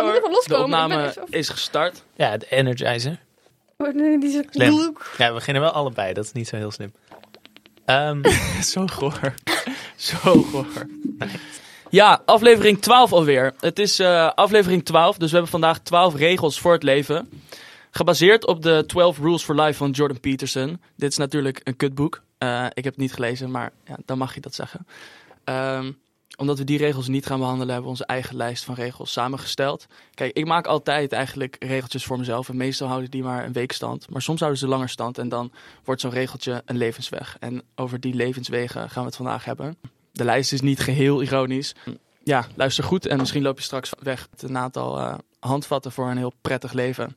Oh, hoor. moet even De loskomen. Ik ben opname is gestart. Ja, de Energizer. Oh, nee, die is Slim. Ja, we beginnen wel allebei. Dat is niet zo heel slim. Ehm, Zo goor. Zo goor. Ja, aflevering 12 alweer. Het is eh, aflevering 12, dus we hebben vandaag 12 regels voor het leven. Gebaseerd op de 12 Rules for Life van Jordan Peterson. Dit is natuurlijk een kutboek. Eh, ik heb het niet gelezen, maar ja, dan mag je dat zeggen. Ehm, omdat we die regels niet gaan behandelen, hebben we onze eigen lijst van regels samengesteld. Kijk, ik maak altijd eigenlijk regeltjes voor mezelf. En meestal houden die maar een week stand. Maar soms houden ze langer stand. En dan wordt zo'n regeltje een levensweg. En over die levenswegen gaan we het vandaag hebben. De lijst is niet geheel ironisch. Ja, luister goed en misschien loop je straks weg met een aantal eh, handvatten voor een heel prettig leven.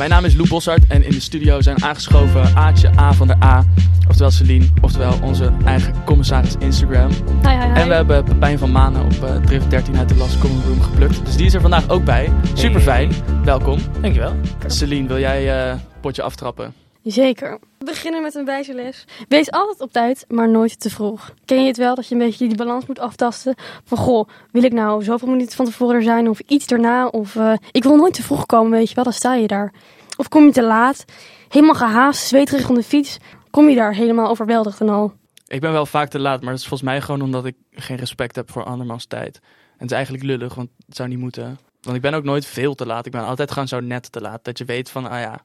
Mijn naam is Lou Bossart en in de studio zijn aangeschoven Aatje A van der A, oftewel Celine, oftewel onze eigen commissaris Instagram. Hi, hi, hi. En we hebben Pepijn van Manen op eh, Drift 13 uit de Last Common Room geplukt. Dus die is er vandaag ook bij. Super fijn. Welkom. dankjewel. Celine, wil jij eh potje aftrappen? Zeker. Beginnen met een wijze les. Wees altijd op tijd, maar nooit te vroeg. Ken je het wel dat je een beetje die balans moet aftasten? Van goh, wil ik nou zoveel minuten van tevoren zijn of iets daarna? Of eh, ik wil nooit te vroeg komen, weet je wel, dan sta je daar. Of kom je te laat, helemaal gehaast, zweterig op de fiets. Kom je daar helemaal overweldigd en al. Ik ben wel vaak te laat, maar dat is volgens mij gewoon omdat ik geen respect heb voor andermans tijd. En het is eigenlijk lullig, want het zou niet moeten. Want ik ben ook nooit veel te laat. Ik ben altijd gewoon zo net te laat. Dat je weet van, ah ja,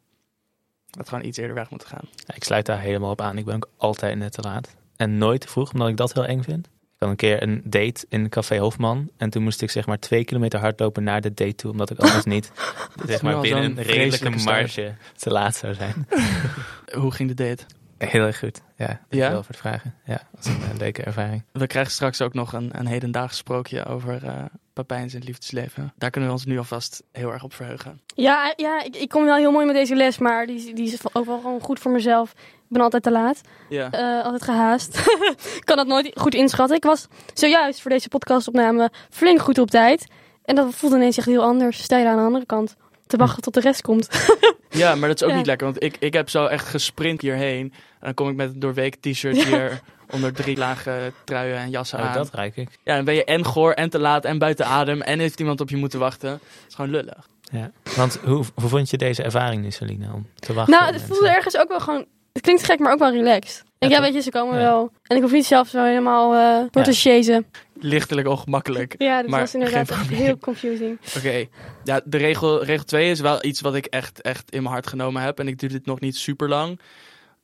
dat gewoon iets eerder weg moeten gaan. Ja, ik sluit daar helemaal op aan. Ik ben ook altijd net te laat. En nooit te vroeg, omdat ik dat heel eng vind. Ik had een keer een date in Café Hofman. En toen moest ik zeg maar twee kilometer hardlopen naar de date toe. Omdat ik anders niet zeg maar, binnen een redelijke marge te laat zou zijn. Hoe ging de date? Heel erg goed. Ja, Ja? dankjewel voor het vragen. Ja, dat was een eh, leuke ervaring. We krijgen straks ook nog een, een hedendaags sprookje over eh Papijn en zijn liefdesleven. Daar kunnen we ons nu alvast heel erg op verheugen. Ja, ja ik, ik kom wel heel mooi met deze les, maar die, die is ook wel gewoon goed voor mezelf. Ik ben altijd te laat. Ja. Eh, altijd gehaast. Ik kan dat nooit goed inschatten. Ik was zojuist voor deze podcastopname flink goed op tijd. En dat voelde ineens echt heel anders. Sta je aan de andere kant te wachten tot de rest komt. Ja, maar dat is ook Ja. niet lekker. Want ik, ik heb zo echt gesprint hierheen. En dan kom ik met een doorweek t-shirt hier onder drie lagen truien en jassen Oh, aan. dat ruik ik. Ja, dan ben je en goor en te laat en buiten adem. En heeft iemand op je moeten wachten. Het is gewoon lullig. Ja. Want hoe, hoe vond je deze ervaring nu, Celine, om te wachten? nou, het voelde ergens ook wel gewoon... Het klinkt gek, maar ook wel relaxed. En ja, weet je, ze komen Ja. wel. En ik hoef niet zelf zo helemaal eh door Ja. te chasen. Lichtelijk ongemakkelijk. Ja, dat Maar was inderdaad echt heel confusing. Oké, ja, de regel, regel 2 is wel iets wat ik echt, echt in mijn hart genomen heb. En ik doe dit nog niet super lang.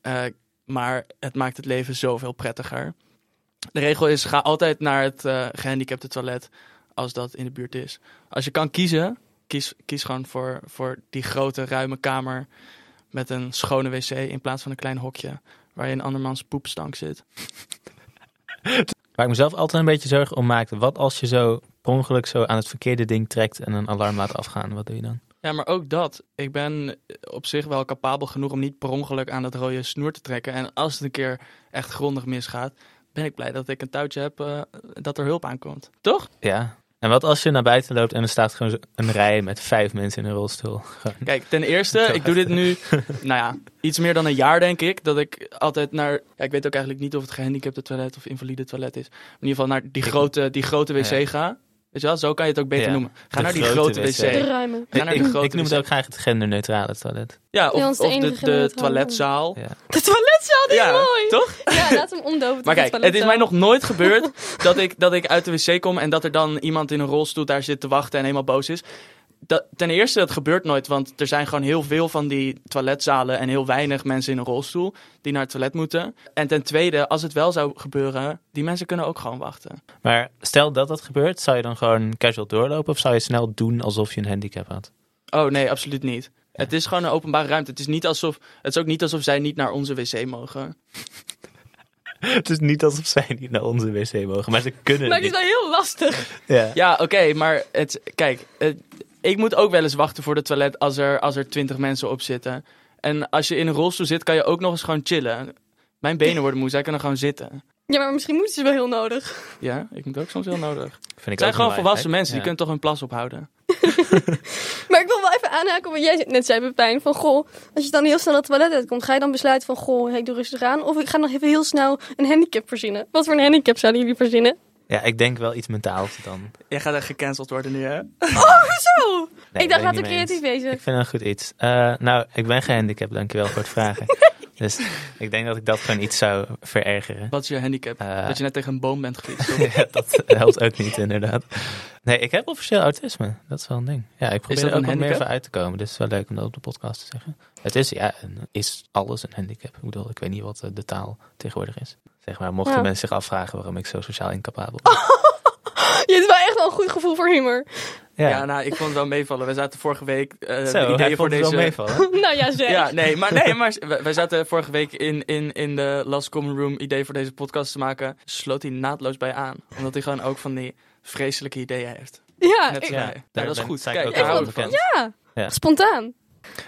Eh, maar het maakt het leven zoveel prettiger. De regel is: ga altijd naar het eh, gehandicapte toilet als dat in de buurt is. Als je kan kiezen, kies, kies gewoon voor, voor die grote, ruime kamer met een schone wc in plaats van een klein hokje waar je in andermans poepstank zit. Waar ik mezelf altijd een beetje zorgen om maakte. Wat als je zo per ongeluk zo aan het verkeerde ding trekt en een alarm laat afgaan? Wat doe je dan? Ja, maar ook dat. Ik ben op zich wel capabel genoeg om niet per ongeluk aan dat rode snoer te trekken. En als het een keer echt grondig misgaat, ben ik blij dat ik een touwtje heb eh, dat er hulp aankomt. Toch? Ja. En wat als je naar buiten loopt en er staat gewoon een rij met vijf mensen in een rolstoel? Kijk, ten eerste, ik doe dit nu, nou ja, iets meer dan een jaar denk ik. Dat ik altijd naar, ja, ik weet ook eigenlijk niet of het gehandicapte toilet of invalide toilet is. In ieder geval naar die grote, die grote wc Ja. ga. Weet je wel, zo kan je het ook beter Ja, noemen. Ga de naar die grote grote wc. wc. De ruime. Ga naar ik, grote ik noem het ook graag het genderneutrale toilet. Ja, of, de of de, de toiletzaal. Ja. De toiletzaal, die Ja, is mooi. toch? Ja, laat hem omdopen. Maar kijk, de het is mij nog nooit gebeurd dat ik, dat ik uit de wc kom en dat er dan iemand in een rolstoel daar zit te wachten en helemaal boos is. Dat, ten eerste, dat gebeurt nooit, want er zijn gewoon heel veel van die toiletzalen en heel weinig mensen in een rolstoel die naar het toilet moeten. En ten tweede, als het wel zou gebeuren, die mensen kunnen ook gewoon wachten. Maar stel dat dat gebeurt, zou je dan gewoon casual doorlopen of zou je snel doen alsof je een handicap had? Oh nee, absoluut niet. Het is gewoon een openbare ruimte. Het is, niet alsof, het is ook niet alsof zij niet naar onze wc mogen. Het is niet alsof zij niet naar onze wc mogen, maar ze kunnen Maar het is wel heel lastig. Ja. Ja, oké, maar het, kijk, het- ik moet ook wel eens wachten voor het toilet als er, als er twintig mensen op zitten. En als je in een rolstoel zit, kan je ook nog eens gewoon chillen. Mijn benen worden moe, zij kunnen gewoon zitten. Ja, maar misschien moeten ze wel heel nodig. Ja, ik moet ook soms heel nodig. Vind ik Het zijn ook gewoon volwassen mensen, die kunnen toch hun plas ophouden. Maar ik wil wel even aanhaken wat jij net zei, Pepijn. Van goh, als je dan heel snel het toilet uitkomt, ga je dan besluiten van goh, ik doe rustig aan. Of ik ga nog even heel snel een handicap verzinnen. Wat voor een handicap zouden jullie verzinnen? Ja, ik denk wel iets mentaals dan. Jij gaat echt gecanceld worden nu, hè? Zo! Nee, ik dacht, laat ik creatief bezig. Ik vind dat een goed iets. Eh, nou, ik ben gehandicapt, dankjewel voor het vragen. dus ik denk dat ik dat gewoon iets zou verergeren. Wat is je handicap? Eh, dat je net tegen een boom bent gefietst. ja, dat helpt ook niet, inderdaad. Nee, ik heb officieel autisme. Dat is wel een ding. Ja, ik probeer er ook een wat meer voor uit te komen. Dus het is wel leuk om dat op de podcast te zeggen. Het is, ja, een- is alles een handicap. Ik bedoel, ik weet niet wat eh, de taal tegenwoordig is. Zeg maar, mochten Ja. mensen zich afvragen waarom ik zo sociaal incapabel ben. Je hebt wel echt wel een goed gevoel voor humor. Ja. nou, ik vond het wel meevallen. We zaten vorige week eh zo, de ideeën voor vond het deze... wel meevallen. nou ja, zeg. Ja, nee, maar, nee, maar wij wij zaten vorige week in, in, in de Last Common Room idee voor deze podcast te maken. Sloot hij naadloos bij aan. Omdat hij gewoon ook van die vreselijke ideeën heeft. Ja, Net ik- Ja, dat is ben- goed. Kijk, ook van. ja. Ja. spontaan.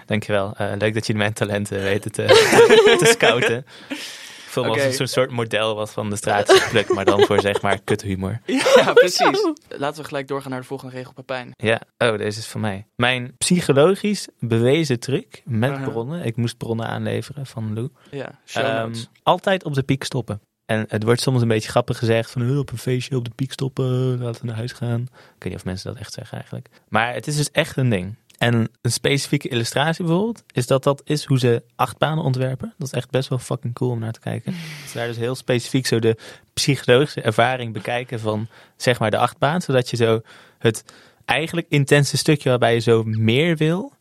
Dankjewel. Eh leuk dat jullie mijn talenten weten te, te scouten. Ik voel als een soort model wat van de straat geplukt, maar dan voor zeg maar kuthumor. Ja, precies. Laten we gelijk doorgaan naar de volgende regel, Pepijn. Ja, oh, deze is van mij. Mijn psychologisch bewezen truc met bronnen. Ik moest bronnen aanleveren van Lou. Ja, show Ehm, altijd op de piek stoppen. En het wordt soms een beetje grappig gezegd van "Huh, op een feestje op de piek stoppen, laten we naar huis gaan. Ik weet niet of mensen dat echt zeggen eigenlijk. Maar het is dus echt een ding. En een specifieke illustratie bijvoorbeeld, is dat dat is hoe ze achtbanen ontwerpen. Dat is echt best wel fucking cool om naar te kijken. Dat ze daar dus heel specifiek zo de psychologische ervaring bekijken van zeg maar de achtbaan. Zodat je zo het eigenlijk intense stukje waarbij je zo meer wil,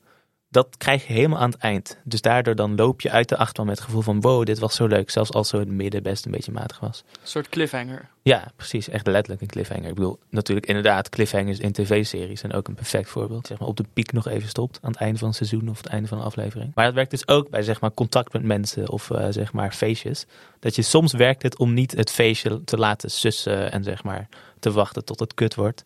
dat krijg je helemaal aan het eind. Dus daardoor dan loop je uit de achtbaan met het gevoel van wow, dit was zo leuk. Zelfs als zo het midden best een beetje matig was. Een soort cliffhanger. Ja, precies. Echt letterlijk een cliffhanger. Ik bedoel, natuurlijk inderdaad, cliffhangers in tv-series zijn ook een perfect voorbeeld. Zeg maar op de piek nog even stopt aan het einde van een seizoen of het einde van een aflevering. Maar dat werkt dus ook bij zeg maar contact met mensen of eh, zeg maar feestjes. Dat je soms werkt het om niet het feestje te laten sussen en zeg maar te wachten tot het kut wordt.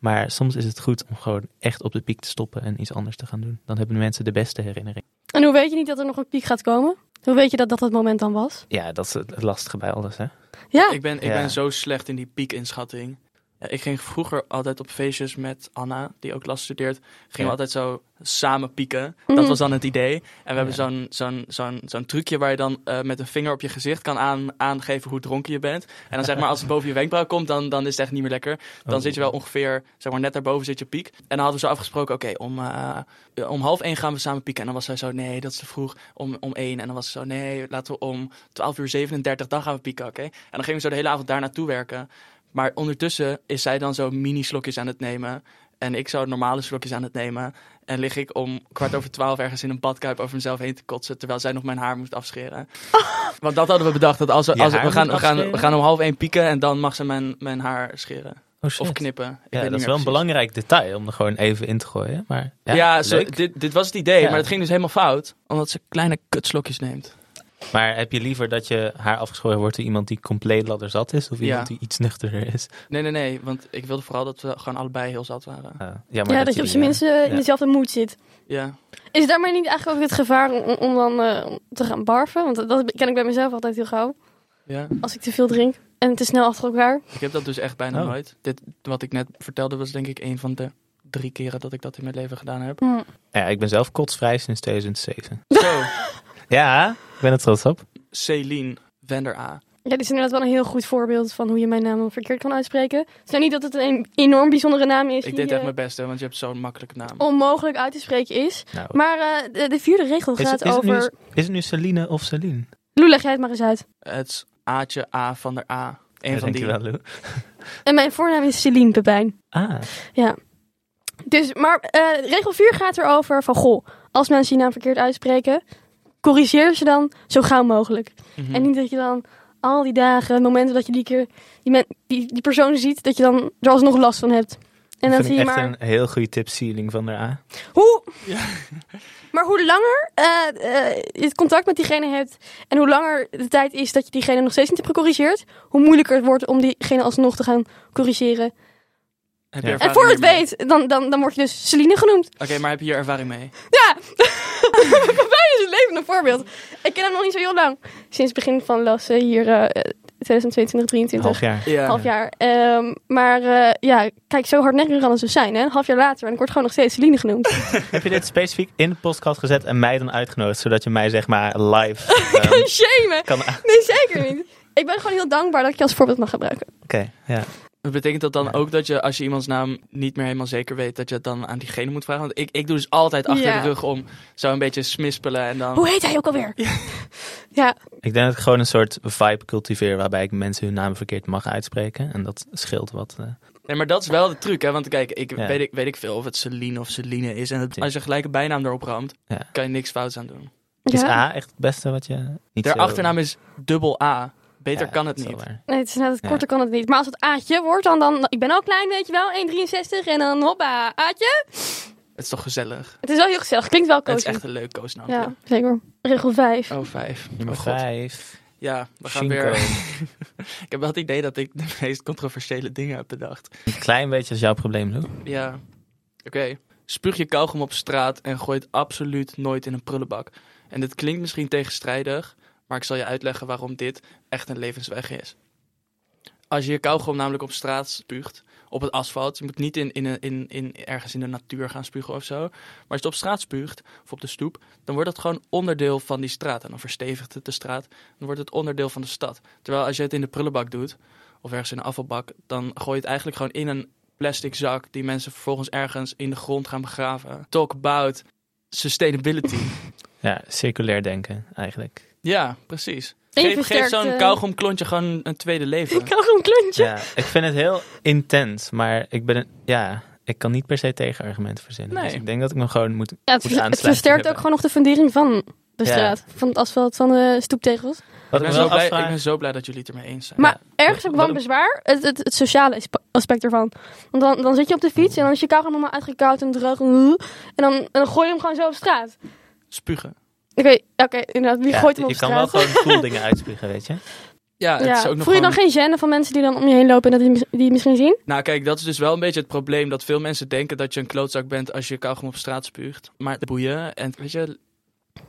Maar soms is het goed om gewoon echt op de piek te stoppen en iets anders te gaan doen. Dan hebben de mensen de beste herinnering. En hoe weet je niet dat er nog een piek gaat komen? Hoe weet je dat dat het moment dan was? Ja, dat is het het lastige bij alles, hè? Ja, Ik ben, ik Ja. ben zo slecht in die piekinschatting. Ja, ik ging vroeger altijd op feestjes met Anna, die ook last studeert. Gingen Ja. we altijd zo samen pieken. Mhm. Dat was dan het idee. En we hebben zo'n zo'n zo'n zo'n trucje waar je dan eh, met een vinger op je gezicht kan aan, aangeven hoe dronken je bent. En dan zeg maar als het boven je wenkbrauw komt, dan, dan is het echt niet meer lekker. Dan Oh. zit je wel ongeveer, zeg maar net daarboven zit je piek. En dan hadden we zo afgesproken, oké, om, eh, om half één gaan we samen pieken. En dan was zij zo, nee, dat is te vroeg. Om, om één. En dan was ze zo, nee, laten we om 12 uur 37, dan gaan we pieken, oké. En dan gingen we zo de hele avond daar naartoe werken. Maar ondertussen is zij dan zo mini-slokjes aan het nemen. En ik zo normale slokjes aan het nemen. En lig ik om kwart over twaalf ergens in een badkuip over mezelf heen te kotsen. Terwijl zij nog mijn haar moest afscheren. Want dat hadden we bedacht. Dat als we, als we, gaan, we, gaan, we gaan om half één pieken. En dan mag ze mijn, mijn haar scheren. Oh. Of knippen. Ik Ja, weet dat is wel een belangrijk detail om er gewoon even in te gooien. Maar ja, Ja, zo, leuk. dit, dit was het idee. Ja. Maar het ging dus helemaal fout. Omdat ze kleine kutslokjes neemt. Maar heb je liever dat je haar afgeschoren wordt door iemand die compleet ladderzat is? Of Ja. iemand die iets nuchterder is? Nee, nee, nee. Want ik wilde vooral dat we gewoon allebei heel zat waren. Ah, ja, maar ja, dat je op zijn minst eh, in dezelfde moed zit. Ja. Is het daarmee niet eigenlijk ook het gevaar om, om dan eh, te gaan barven? Want dat ken ik bij mezelf altijd heel gauw. ja. Als ik te veel drink en te snel achter elkaar. Ik heb dat dus echt bijna Oh. nooit. Dit, wat ik net vertelde was denk ik een van de drie keren dat ik dat in mijn leven gedaan heb. Hm. Ja, ik ben zelf kotsvrij sinds 2007. Zo, Ja, ik ben er trots op. Celine Vender A. Ja, dit is inderdaad wel een heel goed voorbeeld van hoe je mijn naam verkeerd kan uitspreken. Het is nou niet dat het een enorm bijzondere naam is Ik deed echt eh, mijn best, hè, want je hebt zo'n makkelijke naam. onmogelijk uit te spreken is. Nou, Maar eh, de, de vierde regel is, gaat het, is, het over... nu, is het nu Celine of Celine? Lou, leg jij het maar eens uit. Het is Aatje A van der A. Een Ja, van die. dankjewel, Lou. En mijn voornaam is Celine Pepijn. Ah, Dus, maar eh, regel 4 gaat erover van, goh, als mensen je naam verkeerd uitspreken, corrigeer ze dan zo gauw mogelijk. Mhm. En niet dat je dan al die dagen, momenten dat je die keer die, men, die, die persoon ziet, dat je dan er alsnog last van hebt. En dan vind zie ik je echt maar, een heel goede tip, Ceiling van der A. hoe, Ja. maar hoe langer eh, eh, je het contact met diegene hebt en hoe langer de tijd is dat je diegene nog steeds niet hebt gecorrigeerd, hoe moeilijker het wordt om diegene alsnog te gaan corrigeren. Heb je Ja. En voor het weet, dan, dan, dan word je dus Celine genoemd. Oké, maar heb je hier ervaring mee? Ja, levende voorbeeld. Ik ken hem nog niet zo heel lang. Sinds het begin van les eh, hier eh 2022, 23. Half jaar. Ja. half jaar. Ehm, maar eh, ja, kijk, zo hardnekkig kan het zo zijn. Hè? Een half jaar later en ik word gewoon nog steeds Celine genoemd. Heb je dit specifiek in de podcast gezet en mij dan uitgenodigd, zodat je mij zeg maar live ehm, Shame. kan... Nee, zeker niet. Ik ben gewoon heel dankbaar dat ik je als voorbeeld mag gebruiken. Oké, ja. Betekent dat dan Ja. ook dat je, als je iemands naam niet meer helemaal zeker weet, dat je het dan aan diegene moet vragen? Want ik, ik doe dus altijd achter Ja. de rug om zo een beetje smispelen en dan... Hoe heet hij ook alweer? Ja, Ik denk dat ik gewoon een soort vibe cultiveer waarbij ik mensen hun naam verkeerd mag uitspreken. En dat scheelt wat. eh. Nee, maar dat is wel de truc, hè? Want kijk, ik, Ja. weet, ik weet ik veel of het Celine of Celine is. En het- als je gelijk een bijnaam erop ramt, Ja. kan je niks fouts aan doen. Is. A echt het beste wat je... Niet De zo- achternaam is dubbel A. Beter Ja, kan het niet. Nee, het is net het Ja. korter kan het niet. Maar als het Aatje wordt, dan, dan... Ik ben al klein, weet je wel. 1,63 en dan hoppa, Aatje. Het is toch gezellig? Het is wel heel gezellig. Klinkt wel Het is cozy. echt een leuk koosnaam. Ja, zeker. Regel 5. Oh, vijf. Nummer Oh, God. 5. Ja, we gaan weer... ik heb wel het idee dat ik de meest controversiële dingen heb bedacht. Een klein beetje als jouw probleem, Lou. Ja, oké. Spuug je kauwgom op straat en gooi het absoluut nooit in een prullenbak. En dit klinkt misschien tegenstrijdig, maar ik zal je uitleggen waarom dit echt een levensweg is. Als je je kauwgom namelijk op straat spuugt, op het asfalt, je moet niet in, in, in, in, ergens in de natuur gaan spugen of zo. Maar als je het op straat spuugt, of op de stoep, dan wordt het gewoon onderdeel van die straat. En dan verstevigt het de straat, dan wordt het onderdeel van de stad. Terwijl als je het in de prullenbak doet, of ergens in een afvalbak, dan gooi je het eigenlijk gewoon in een plastic zak die mensen vervolgens ergens in de grond gaan begraven. Talk about sustainability. Ja, circulair denken eigenlijk. Ja, precies. Geef, zo'n eh, kauwgomklontje gewoon een tweede leven. Kluntje. Ja, ik vind het heel intens, maar ik ben... een- Ja, ik kan niet per se tegenargumenten verzinnen. Nee. Dus ik denk dat ik me gewoon moet... Ja, het, het versterkt hebben. ook gewoon nog de fundering van de Ja. straat. Van het asfalt, van de stoeptegels. Ik ben, zo wel blij, ik ben zo blij dat jullie het ermee eens zijn. Maar Ja. ergens heb ik wel bezwaar. Het, het, het sociale aspe- aspect ervan. Want dan, dan zit je op de fiets en dan is je kauwgom helemaal uitgekoud en droog. En dan, en dan gooi je hem gewoon zo op straat. Spugen. Oké, oké, inderdaad. Wie Ja, gooit hem op je kan wel gewoon cool dingen uitspugen, weet je. Ja, het ja. is ook nog Voel je dan gewoon- geen gêne van mensen die dan om je heen lopen en dat die, die het misschien zien? Nou kijk, dat is dus wel een beetje het probleem. Dat veel mensen denken dat je een klootzak bent als je kauwgom op straat spuugt. Maar de boeien. En weet je,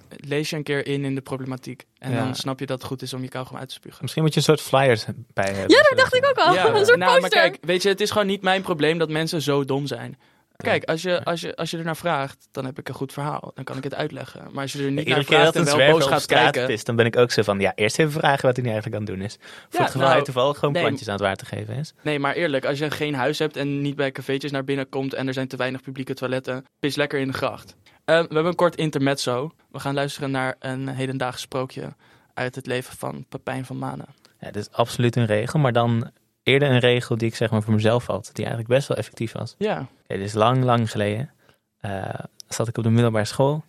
lees je een keer in in de problematiek. En Ja. dan snap je dat het goed is om je kauwgom uit te spugen. Misschien moet je een soort flyers bij hebben. Ja, dat dacht ik ook al. Ja, een soort nou, maar poster. kijk, weet je, het is gewoon niet mijn probleem dat mensen zo dom zijn. Kijk, als je, als, je, als je er naar vraagt, dan heb ik een goed verhaal. Dan kan ik het uitleggen. Maar als je er niet naar dat vraagt en wel boos gaat kijken... dan ben ik ook zo van... Ja, eerst even vragen wat hij nu eigenlijk aan het doen is. Voor Ja, het geval nou, hij toevallig gewoon nee. plantjes aan het water geven is. Nee, maar eerlijk, als je geen huis hebt en niet bij cafeetjes naar binnen komt... en er zijn te weinig publieke toiletten, pis lekker in de gracht. Eh, we hebben een kort intermezzo. We gaan luisteren naar een hedendaags sprookje uit het leven van Pepijn van Manen. Ja, dit is absoluut een regel, maar dan eerder een regel die ik zeg maar voor mezelf had. Die eigenlijk best wel effectief was. Ja, Oké, dit is lang, lang geleden. Eh, zat ik op de middelbare school.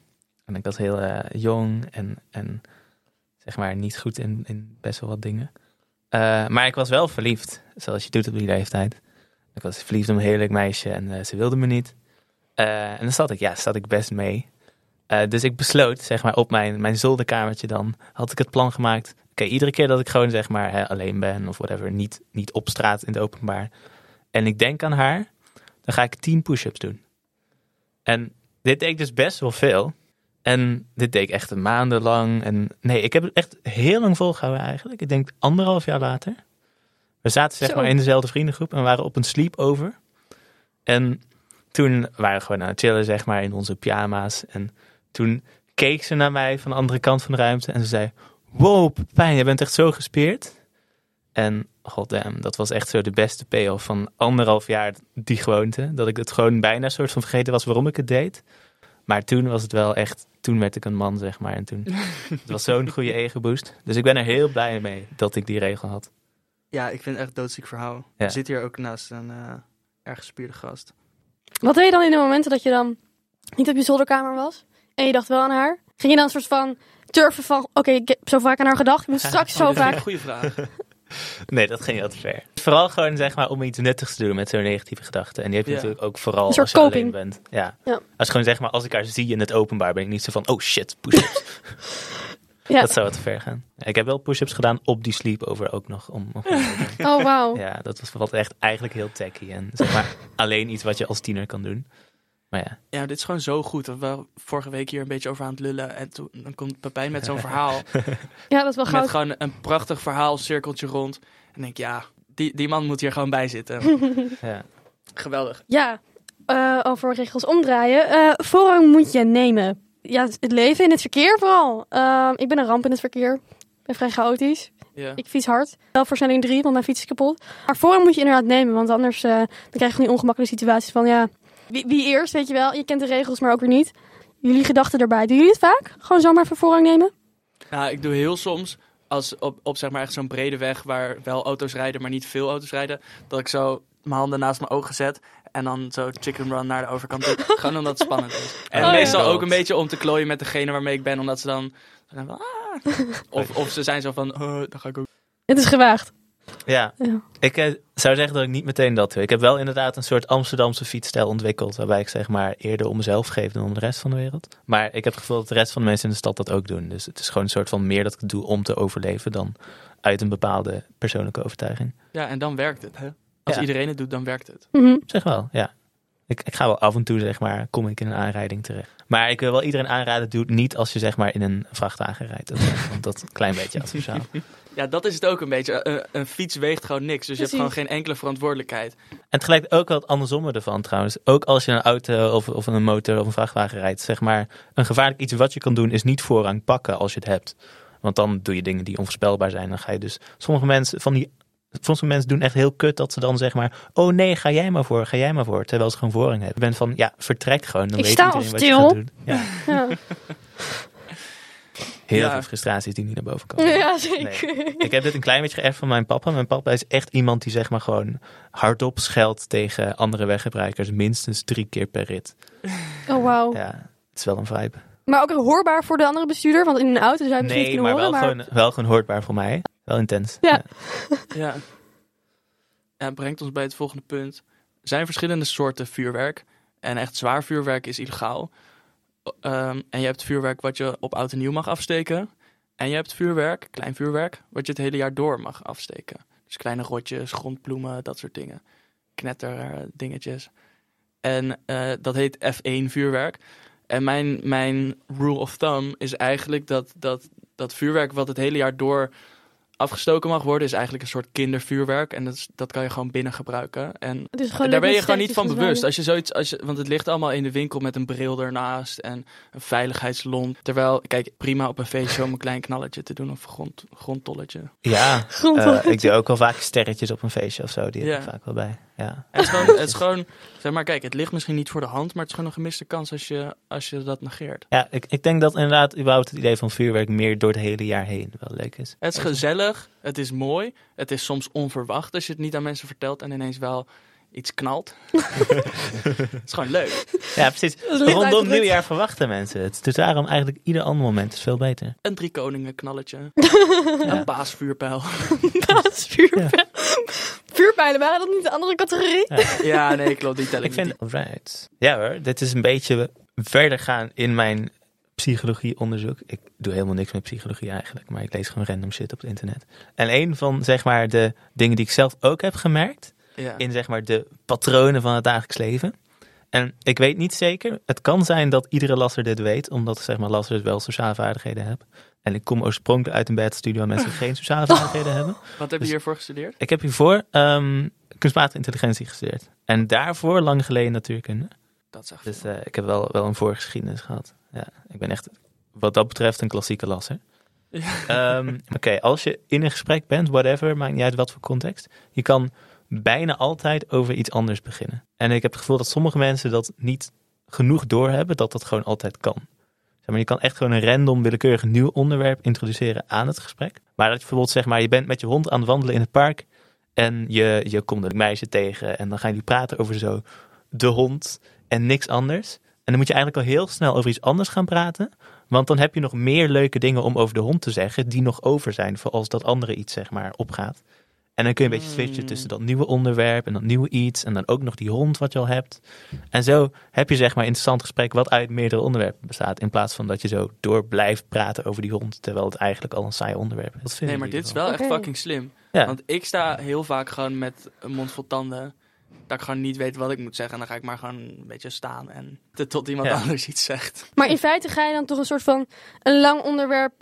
En ik was heel eh, jong en, en zeg maar niet goed in, in best wel wat dingen. Eh, maar ik was wel verliefd, zoals je doet op die leeftijd. Ik was verliefd op een heerlijk meisje en ze wilde me niet. En dan zat ik, ja, zat ik best mee. Dus ik besloot, zeg maar, op mijn, mijn zolderkamertje dan, had ik het plan gemaakt. Iedere keer dat ik gewoon, zeg maar, hè, alleen ben of whatever, niet, niet op straat in het openbaar. En ik denk aan haar, dan ga ik 10 push-ups doen. En dit deed ik dus best wel veel. En dit deed ik echt maandenlang. En nee, ik heb het echt heel lang volgehouden eigenlijk. Ik denk anderhalf jaar later. We zaten zeg Zo. maar in dezelfde vriendengroep en waren op een sleepover. En toen waren we gewoon aan het chillen zeg maar in onze pyjama's. En toen keek ze naar mij van de andere kant van de ruimte. En ze zei, wow Pepijn, je bent echt zo gespierd. En goddamn, dat was echt zo de beste payoff van anderhalf jaar die gewoonte. Dat ik het gewoon bijna soort van vergeten was waarom ik het deed. Maar toen was het wel echt, toen werd ik een man zeg maar. En toen, het was zo'n goede ego boost. Dus ik ben er heel blij mee dat ik die regel had. ja ik vind het echt een doodziek verhaal. Ja. Ik zit hier ook naast een eh erg gespierde gast. Wat deed je dan in de momenten dat je dan niet op je zolderkamer was? En je dacht wel aan haar? Ging je dan een soort van turven van... Oké, ik heb zo vaak aan haar gedacht. Ik moet straks zo Oh, ik vaak... een goede vraag. Nee, dat ging heel te ver. Vooral gewoon zeg maar om iets nuttigs te doen met zo'n negatieve gedachte. En die heb je Ja. natuurlijk ook vooral als je alleen bent. Ja. Ja. Als gewoon zeg maar, als ik haar zie in het openbaar, ben ik niet zo van, oh shit, push-ups. Ja. Dat zou wat te ver gaan. Ik heb wel push-ups gedaan op die sleepover ook nog. Om, om Oh, wauw. ja, dat was wat echt eigenlijk heel tacky. En zeg maar alleen iets wat je als tiener kan doen. Maar ja, Ja, dit is gewoon zo goed. We waren vorige week hier een beetje over aan het lullen. En toen dan komt Pepijn met zo'n verhaal. Ja, dat is wel met goud. gewoon een prachtig verhaal, cirkeltje rond. En denk ik, ja, die, die man moet hier gewoon bij zitten. ja. Geweldig. Ja, eh, over regels omdraaien. Eh, voorrang moet je nemen. Ja, het leven in het verkeer vooral. Ehm, ik ben een ramp in het verkeer. Ik ben vrij chaotisch. Ja. Ik fiets hard. Wel versnelling 3, want mijn fiets is kapot. Maar voorrang moet je inderdaad nemen, want anders eh, dan krijg je van die ongemakkelijke situaties van ja, wie, wie eerst, weet je wel. Je kent de regels, maar ook weer niet. Jullie gedachten erbij. Doen jullie het vaak? Gewoon zomaar even voorrang nemen? Nou, ik doe heel soms, als op, op zeg maar echt zo'n brede weg waar wel auto's rijden, maar niet veel auto's rijden, dat ik zo mijn handen naast mijn ogen zet en dan zo chicken run naar de overkant doe. Gewoon omdat het spannend is. En Oh, ja. meestal ook een beetje om te klooien met degene waarmee ik ben, omdat ze dan... ah. of, of ze zijn zo van, oh, dan ga ik ook... Het is gewaagd. Ja, Ja. ik eh, zou zeggen dat ik niet meteen dat doe. Ik heb wel inderdaad een soort Amsterdamse fietsstijl ontwikkeld. Waarbij ik zeg maar eerder om mezelf geef dan om de rest van de wereld. Maar ik heb het gevoel dat de rest van de mensen in de stad dat ook doen. Dus het is gewoon een soort van meer dat ik het doe om te overleven dan uit een bepaalde persoonlijke overtuiging. Ja, en dan werkt het, hè. Als Ja. iedereen het doet, dan werkt het. Mhm. Zich wel, ja. Ik, ik ga wel af en toe, zeg maar, kom ik in een aanrijding terecht. Maar ik wil wel iedereen aanraden, doe het niet als je zeg maar in een vrachtwagen rijdt. Want dat is een klein beetje asociaal. Ja, dat is het ook een beetje. Een, een fiets weegt gewoon niks, dus je hebt gewoon geen enkele verantwoordelijkheid. En tegelijk ook wel het andersomme ervan trouwens. Ook als je een auto of, of een motor of een vrachtwagen rijdt, zeg maar, een gevaarlijk iets wat je kan doen is niet voorrang pakken als je het hebt. Want dan doe je dingen die onvoorspelbaar zijn. Dan ga je dus, sommige mensen van die, sommige mensen doen echt heel kut dat ze dan zeg maar, oh nee, ga jij maar voor, ga jij maar voor. Terwijl ze gewoon voorrang hebben. Je bent van, ja, vertrek gewoon. Dan Ik weet sta iedereen al wat je stil. gaat doen. Ja, Ja. heel Ja. veel frustraties die niet naar boven komen. ja, zeker. Ik heb dit een klein beetje geërfd van mijn papa. Mijn papa is echt iemand die zeg maar gewoon hardop scheldt tegen andere weggebruikers. Minstens drie keer per rit. Oh, wauw. Ja, het is wel een vibe. Maar ook hoorbaar voor de andere bestuurder, want in een auto zou je misschien Nee, maar kunnen wel, horen. Maar Gewoon, wel gewoon hoorbaar voor mij. Wel intens. Ja. Ja. ja, het brengt ons bij het volgende punt. Er zijn verschillende soorten vuurwerk. En echt zwaar vuurwerk is illegaal. Ehm, en je hebt vuurwerk wat je op oud en nieuw mag afsteken. En je hebt vuurwerk, klein vuurwerk, wat je het hele jaar door mag afsteken. Dus kleine rotjes, grondbloemen, dat soort dingen. Knetter eh, dingetjes. En eh, dat heet F1 vuurwerk. En mijn, mijn rule of thumb is eigenlijk dat, dat, dat vuurwerk wat het hele jaar door afgestoken mag worden, is eigenlijk een soort kindervuurwerk. En dat, is, dat kan je gewoon binnen gebruiken. En daar ben je gewoon niet van bewust. Als je zoiets, als je, want het ligt allemaal in de winkel met een bril ernaast en een veiligheidslont. Terwijl, kijk, prima op een feestje om een klein knalletje te doen of een grond, grondtolletje. Ja, eh, ik doe ook wel vaak sterretjes op een feestje of zo. Die heb Ja. ik vaak wel bij. Ja. Het is, gewoon, het is gewoon, zeg maar, kijk, het ligt misschien niet voor de hand, maar het is gewoon een gemiste kans als je, als je dat negeert. Ja, ik, ik denk dat inderdaad überhaupt het idee van vuurwerk meer door het hele jaar heen wel leuk is. Het is gezellig, het is mooi, het is soms onverwacht als je het niet aan mensen vertelt en ineens wel iets knalt. het is gewoon leuk. Ja, precies. Rondom nieuwjaar verwachten mensen het. Dus daarom eigenlijk ieder ander moment is veel beter. Een drie koningen knalletje, Ja. een paasvuurpijl. Dat is vuurpijlen. Waren dat niet de andere categorie? Ja, nee, klopt, die tel ik, Ik vind, niet. right. Ja hoor, dit is een beetje verder gaan in mijn psychologieonderzoek. Ik doe helemaal niks met psychologie eigenlijk, maar ik lees gewoon random shit op het internet. En een van zeg maar de dingen die ik zelf ook heb gemerkt Ja. in zeg maar de patronen van het dagelijks leven. En ik weet niet zeker, het kan zijn dat iedere lasser dit weet, omdat zeg maar lassers wel sociale vaardigheden hebben. En ik kom oorspronkelijk uit een bedstudio waar mensen geen sociale vaardigheden hebben. Wat heb je Dus- hiervoor gestudeerd? Ik heb hiervoor ehm kunstmatige intelligentie gestudeerd. En daarvoor lang geleden natuurkunde. Dat zegt Dus eh, ik heb wel, wel een voorgeschiedenis gehad. Ja, ik ben echt wat dat betreft een klassieke lasser. Ja. Ehm, Oké, als je in een gesprek bent, whatever, maakt niet uit wat voor context. Je kan bijna altijd over iets anders beginnen. En ik heb het gevoel dat sommige mensen dat niet genoeg doorhebben, dat dat gewoon altijd kan. Zeg maar, je kan echt gewoon een random, willekeurig nieuw onderwerp introduceren aan het gesprek. Maar dat je bijvoorbeeld, zeg maar, je bent met je hond aan het wandelen in het park en je, je komt een meisje tegen en dan gaan jullie praten over zo de hond en niks anders. En dan moet je eigenlijk al heel snel over iets anders gaan praten. Want dan heb je nog meer leuke dingen om over de hond te zeggen, die nog over zijn voor als dat andere iets zeg maar opgaat. En dan kun je een beetje switchen Mm. tussen dat nieuwe onderwerp en dat nieuwe iets en dan ook nog die hond wat je al hebt. En zo heb je zeg maar een interessant gesprek wat uit meerdere onderwerpen bestaat. In plaats van dat je zo door blijft praten over die hond, terwijl het eigenlijk al een saai onderwerp is. Nee, maar dit is wel echt fucking slim. Ja. Want ik sta heel vaak gewoon met een mond vol tanden. Dat ik gewoon niet weet wat ik moet zeggen. En dan ga ik maar gewoon een beetje staan en tot iemand Ja. anders iets zegt. Maar in feite ga je dan toch een soort van een lang onderwerp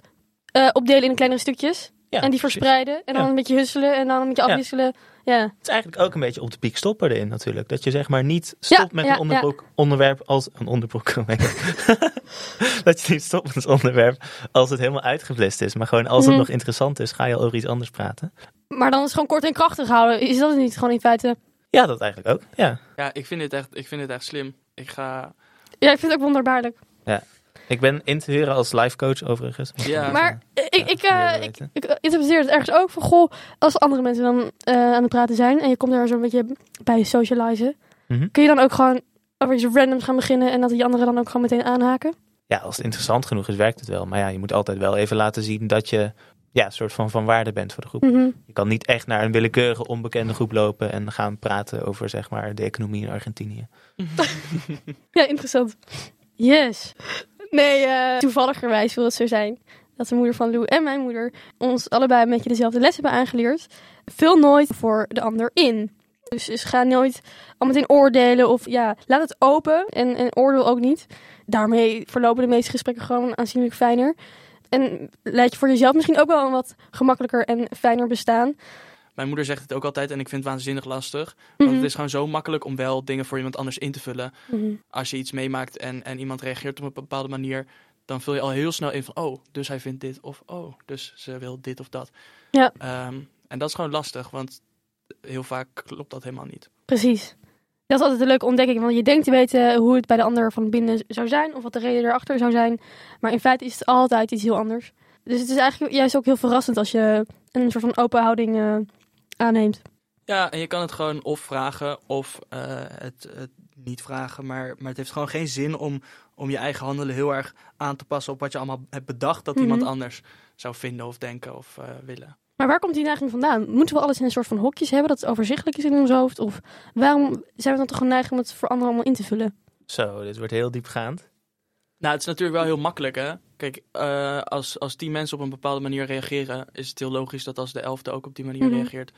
eh, opdelen in kleinere stukjes. Ja, en die precies. verspreiden. En dan Ja. een beetje husselen en dan een beetje Ja. afwisselen. Ja. Het is eigenlijk ook een beetje op de piek stoppen erin natuurlijk. Dat je zeg maar niet stopt Ja, met ja, een onderbroek, onderwerp als een onderbroek. dat je niet stopt met het onderwerp als het helemaal uitgeblist is. Maar gewoon als het Mhm. nog interessant is, ga je over iets anders praten. Maar dan is het gewoon kort en krachtig houden. Is dat het niet gewoon in feite? Ja, dat eigenlijk ook. Ja. Ja, ik vind dit echt, ik vind dit echt slim. Ik ga... Ja, ik vind het ook wonderbaarlijk. Ik ben in te huren als life coach overigens. Ja. Maar ik, ik, eh, ik, ik interpreteer het ergens ook van, goh, als andere mensen dan eh, aan het praten zijn en je komt er zo'n beetje bij socializen, Mhm. kun je dan ook gewoon over iets randoms gaan beginnen en dat die anderen dan ook gewoon meteen aanhaken? Ja, als het interessant genoeg is, werkt het wel. Maar ja, je moet altijd wel even laten zien dat je ja, een soort van van waarde bent voor de groep. Mhm. Je kan niet echt naar een willekeurige onbekende groep lopen en gaan praten over zeg maar de economie in Argentinië. Ja, interessant. Yes. Nee, eh toevalligerwijs wil het zo zijn dat de moeder van Lou en mijn moeder ons allebei een beetje dezelfde les hebben aangeleerd. Vul nooit voor de ander in. Dus, ga nooit al meteen oordelen of ja, laat het open en, oordeel ook niet. Daarmee verlopen de meeste gesprekken gewoon aanzienlijk fijner. En leid je voor jezelf misschien ook wel een wat gemakkelijker en fijner bestaan. Mijn moeder zegt het ook altijd en ik vind het waanzinnig lastig. Want Mhm. het is gewoon zo makkelijk om wel dingen voor iemand anders in te vullen. Mhm. Als je iets meemaakt en, en iemand reageert op een bepaalde manier, dan vul je al heel snel in van, oh, dus hij vindt dit of oh, dus ze wil dit of dat. Ja. Ehm, en dat is gewoon lastig, want heel vaak klopt dat helemaal niet. Precies. Dat is altijd een leuke ontdekking, want je denkt te weten hoe het bij de ander van binnen zou zijn, of wat de reden erachter zou zijn. Maar in feite is het altijd iets heel anders. Dus het is eigenlijk juist ook heel verrassend als je een soort van open houding eh, aanneemt. Ja, en je kan het gewoon of vragen of eh, het, het niet vragen. Maar, maar het heeft gewoon geen zin om, om je eigen handelen heel erg aan te passen op wat je allemaal hebt bedacht dat Mhm. iemand anders zou vinden of denken of eh, willen. Maar waar komt die neiging vandaan? Moeten we alles in een soort van hokjes hebben, dat het overzichtelijk is in ons hoofd? Of waarom zijn we dan toch geneigd om het voor anderen allemaal in te vullen? Zo, dit wordt heel diepgaand. Nou, het is natuurlijk wel heel makkelijk, hè? Kijk, eh, als, als tien mensen op een bepaalde manier reageren, is het heel logisch dat als de elfde ook op die manier Mhm. reageert,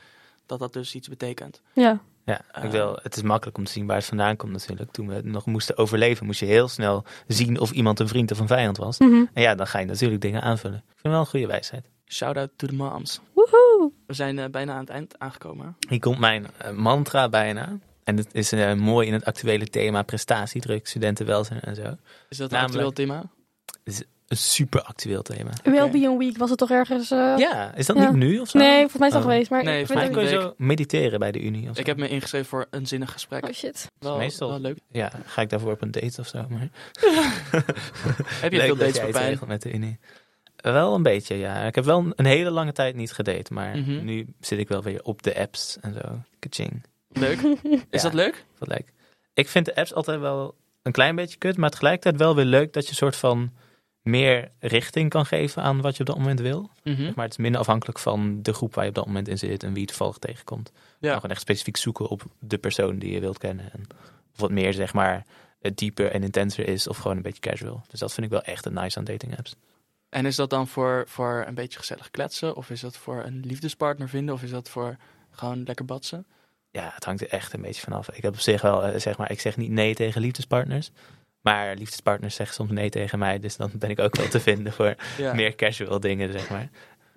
dat dat dus iets betekent. Ja, Ja, Ah. ik wil, het is makkelijk om te zien waar het vandaan komt natuurlijk. Toen we nog moesten overleven, moest je heel snel zien of iemand een vriend of een vijand was. Mhm. En ja, dan ga je natuurlijk dingen aanvullen. Ik vind wel een goede wijsheid. Shout out to the moms. Woehoe! We zijn eh, bijna aan het eind aangekomen. Hier komt mijn eh, mantra bijna. En het is eh, mooi in het actuele thema prestatiedruk, studentenwelzijn en zo. Is dat een Namelijk- actueel thema? Een super actueel thema. Wellbeing Week was het toch ergens... eh, Ja, is dat Ja. niet nu of zo? Nee, volgens mij is al Oh. geweest. Maar Nee, volgens het kun mij je zo mediteren bij de Unie of zo? Ik heb me ingeschreven voor een zinnig gesprek. Oh shit. Wel, Meestal. wel leuk. Ja, ga ik daarvoor op een date of zo? Maar... Heb je Leuk veel dat dates jij voor iets pijn? regelt met de Unie. Wel een beetje, ja. Ik heb wel een- een hele lange tijd niet gedate, maar Mhm. nu zit ik wel weer op de apps en zo. Kaching. Leuk. Is Ja. dat leuk? Wat lijkt. Ik vind de apps altijd wel een klein beetje kut, maar tegelijkertijd wel weer leuk dat je soort van meer richting kan geven aan wat je op dat moment wil. Mhm. Maar het is minder afhankelijk van de groep waar je op dat moment in zit en wie je toevallig tegenkomt. Je Ja. kan gewoon echt specifiek zoeken op de persoon die je wilt kennen. En of wat meer, zeg maar, eh, dieper en intenser is of gewoon een beetje casual. Dus dat vind ik wel echt een nice aan dating apps. En is dat dan voor, voor een beetje gezellig kletsen? Of is dat voor een liefdespartner vinden? Of is dat voor gewoon lekker batsen? Ja, het hangt er echt een beetje vanaf. Ik heb op zich wel, eh, zeg maar, ik zeg niet nee tegen liefdespartners. Maar liefdespartners zeggen soms nee tegen mij. Dus dan ben ik ook wel te vinden voor Ja. meer casual dingen, zeg maar.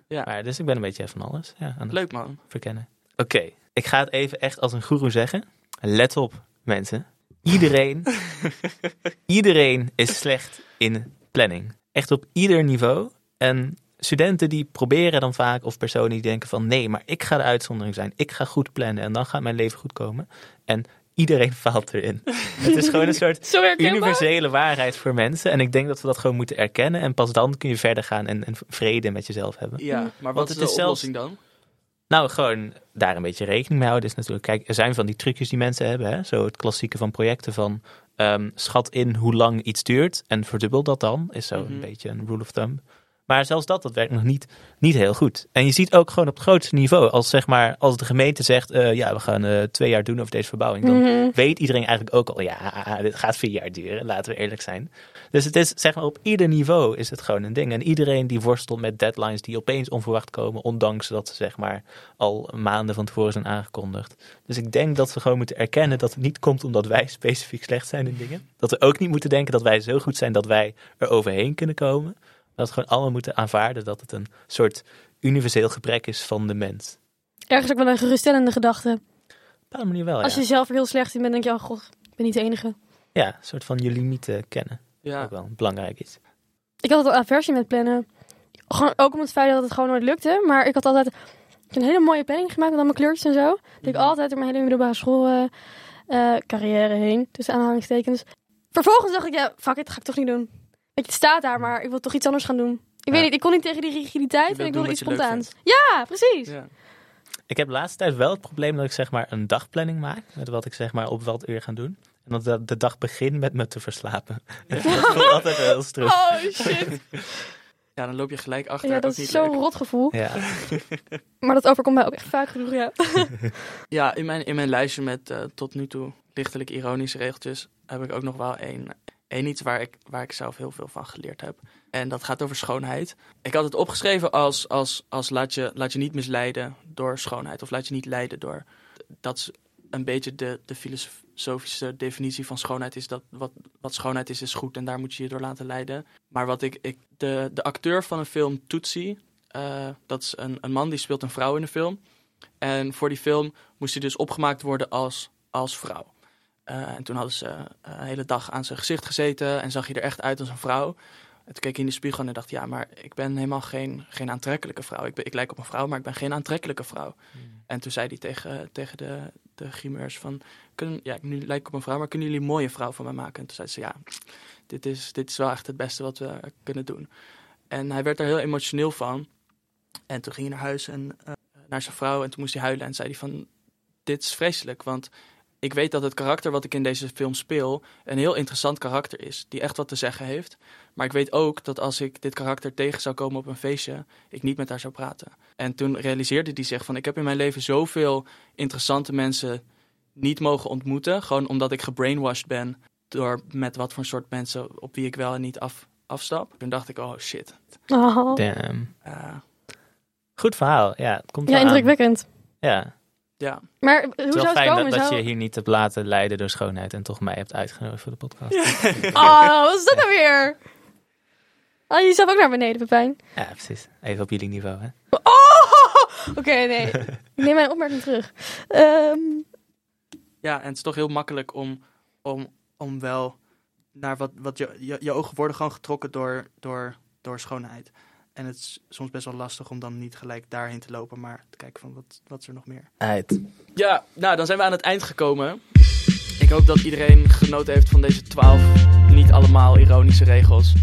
Ja. maar. Dus ik ben een beetje van alles ja, aan het Leuk man. verkennen. Oké, ik ga het even echt als een guru zeggen. Let op, mensen. Iedereen, iedereen is slecht in planning. Echt op ieder niveau. En studenten die proberen dan vaak, of personen die denken van... nee, maar ik ga de uitzondering zijn. Ik ga goed plannen en dan gaat mijn leven goed komen. En iedereen faalt erin. het is gewoon een soort universele waarheid voor mensen. En ik denk dat we dat gewoon moeten erkennen. En pas dan kun je verder gaan en, en vrede met jezelf hebben. Ja, Ja. maar wat is de zelfs- oplossing dan? Nou, gewoon daar een beetje rekening mee houden is natuurlijk... Kijk, er zijn van die trucjes die mensen hebben. Hè? Zo het klassieke van projecten van... ehm, schat in hoe lang iets duurt en verdubbel dat dan. Is zo Mhm. een beetje een rule of thumb. Maar zelfs dat, dat werkt nog niet, niet heel goed. En je ziet ook gewoon op het grootste niveau... als, zeg maar, als de gemeente zegt... eh, ja, we gaan eh, twee jaar doen over deze verbouwing... dan Mhm. weet iedereen eigenlijk ook al... ja, dit gaat vier jaar duren, laten we eerlijk zijn. Dus het is, zeg maar, op ieder niveau is het gewoon een ding. En iedereen die worstelt met deadlines die opeens onverwacht komen... ondanks dat ze, zeg maar, al maanden van tevoren zijn aangekondigd. Dus ik denk dat we gewoon moeten erkennen dat het niet komt omdat wij specifiek slecht zijn in dingen. Dat we ook niet moeten denken dat wij zo goed zijn dat wij er overheen kunnen komen. Dat we gewoon allemaal moeten aanvaarden dat het een soort universeel gebrek is van de mens. Ergens ook wel een geruststellende gedachte. Op een bepaalde manier wel, Als ja. je zelf er heel slecht in bent, denk je, oh god, ik ben niet de enige. Ja, een soort van je limieten kennen. Ja. Ook wel belangrijk is. Ik had altijd aversie met plannen. Gewoon, ook om het feit dat het gewoon nooit lukte. Maar ik had altijd ik een hele mooie planning gemaakt met allemaal kleurtjes en zo. Dat ik Mhm. altijd door mijn hele middelbare school eh, eh, carrière heen. Tussen aanhalingstekens. Vervolgens dacht ik, ja, fuck it, ga ik toch niet doen. Het staat daar, maar ik wil toch iets anders gaan doen. Ik Ja. weet niet, ik kon niet tegen die rigiditeit en ik wilde iets spontaans. Ja, precies. Ja. Ik heb de laatste tijd wel het probleem dat ik zeg maar een dagplanning maak. Met wat ik zeg maar op wat uur ga doen. En dat de, de dag begint met me te verslapen. dat voelt altijd heel stroef. Oh shit. ja, dan loop je gelijk achter. Ja, dat is zo'n rot gevoel. Ja. Maar dat overkomt mij ook echt vaak genoeg, ja. Ja, in mijn, in mijn lijstje met eh, tot nu toe lichtelijk ironische regeltjes heb ik ook nog wel één, één iets waar ik, waar ik zelf heel veel van geleerd heb. En dat gaat over schoonheid. Ik had het opgeschreven als, als, als laat, je, laat je niet misleiden door schoonheid. Of laat je niet leiden door... Dat is een beetje de, de filosofische definitie van schoonheid. Is dat wat, wat schoonheid is, is goed en daar moet je je door laten leiden. Maar wat ik... ik de, de acteur van een film Tootsie... eh, dat is een, een man die speelt een vrouw in de film. En voor die film moest hij dus opgemaakt worden als, als vrouw. Eh, en toen hadden ze eh, een hele dag aan zijn gezicht gezeten en zag hij er echt uit als een vrouw. En toen keek hij in de spiegel en dacht, ja, maar ik ben helemaal geen, geen aantrekkelijke vrouw. Ik, ben, ik lijk op een vrouw, maar ik ben geen aantrekkelijke vrouw. En toen zei hij tegen, tegen de, de grimeurs van, kunnen, ja, nu lijk ik op een vrouw, maar kunnen jullie een mooie vrouw van mij maken? En toen zei ze, ja, dit is, dit is wel echt het beste wat we kunnen doen. En hij werd er heel emotioneel van. En toen ging hij naar huis en eh, naar zijn vrouw en toen moest hij huilen en zei hij van, dit is vreselijk, want ik weet dat het karakter wat ik in deze film speel een heel interessant karakter is, die echt wat te zeggen heeft. Maar ik weet ook dat als ik dit karakter tegen zou komen op een feestje, ik niet met haar zou praten. En toen realiseerde hij zich van, ik heb in mijn leven zoveel interessante mensen niet mogen ontmoeten, gewoon omdat ik gebrainwashed ben door met wat voor soort mensen op wie ik wel en niet af, afstap. Toen dacht ik, oh shit. Oh. Damn. Goed verhaal. Ja, het komt Ja, aan. indrukwekkend. Ja. Ja, Maar hoe Het is zou wel het fijn komen? dat, dat je hier niet hebt laten leiden door schoonheid en toch mij hebt uitgenodigd voor de podcast. Oh, wat is dat nou weer? Haal je jezelf ook naar beneden, Pepijn? Ja, precies. Even op jullie niveau, hè. Oh! Oké, nee. Ik neem mijn opmerking terug. Ehm, Ja, en het is toch heel makkelijk om, om, om wel naar wat, wat je, je, je ogen worden gewoon getrokken door, door, door schoonheid. En het is soms best wel lastig om dan niet gelijk daarheen te lopen, maar te kijken van wat, wat is er nog meer. Uit. Ja, nou dan zijn we aan het eind gekomen. Ik hoop dat iedereen genoten heeft van deze twaalf niet allemaal ironische regels.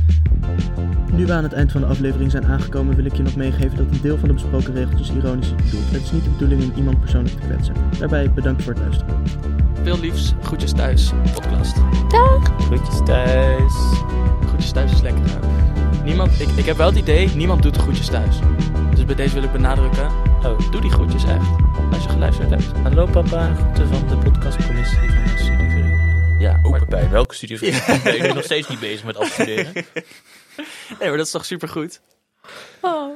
Nu we aan het eind van de aflevering zijn aangekomen, wil ik je nog meegeven dat een deel van de besproken regeltjes ironisch is bedoeld. Het is niet de bedoeling om iemand persoonlijk te kwetsen. Daarbij bedankt voor het luisteren. Veel liefs, groetjes thuis, podcast. Groetjes thuis. Groetjes thuis is lekker. Niemand, ik, ik heb wel het idee, niemand doet de groetjes thuis. Dus bij deze wil ik benadrukken, Oh, doe die groetjes echt. Als je geluisterd hebt. hallo papa. Groeten van de podcastcommissie van de studievereniging. Ja, Oh, maar, Pepijn, welke studievereniging? Ben je nog steeds niet bezig met afstuderen? nee, maar dat is toch supergoed? oh.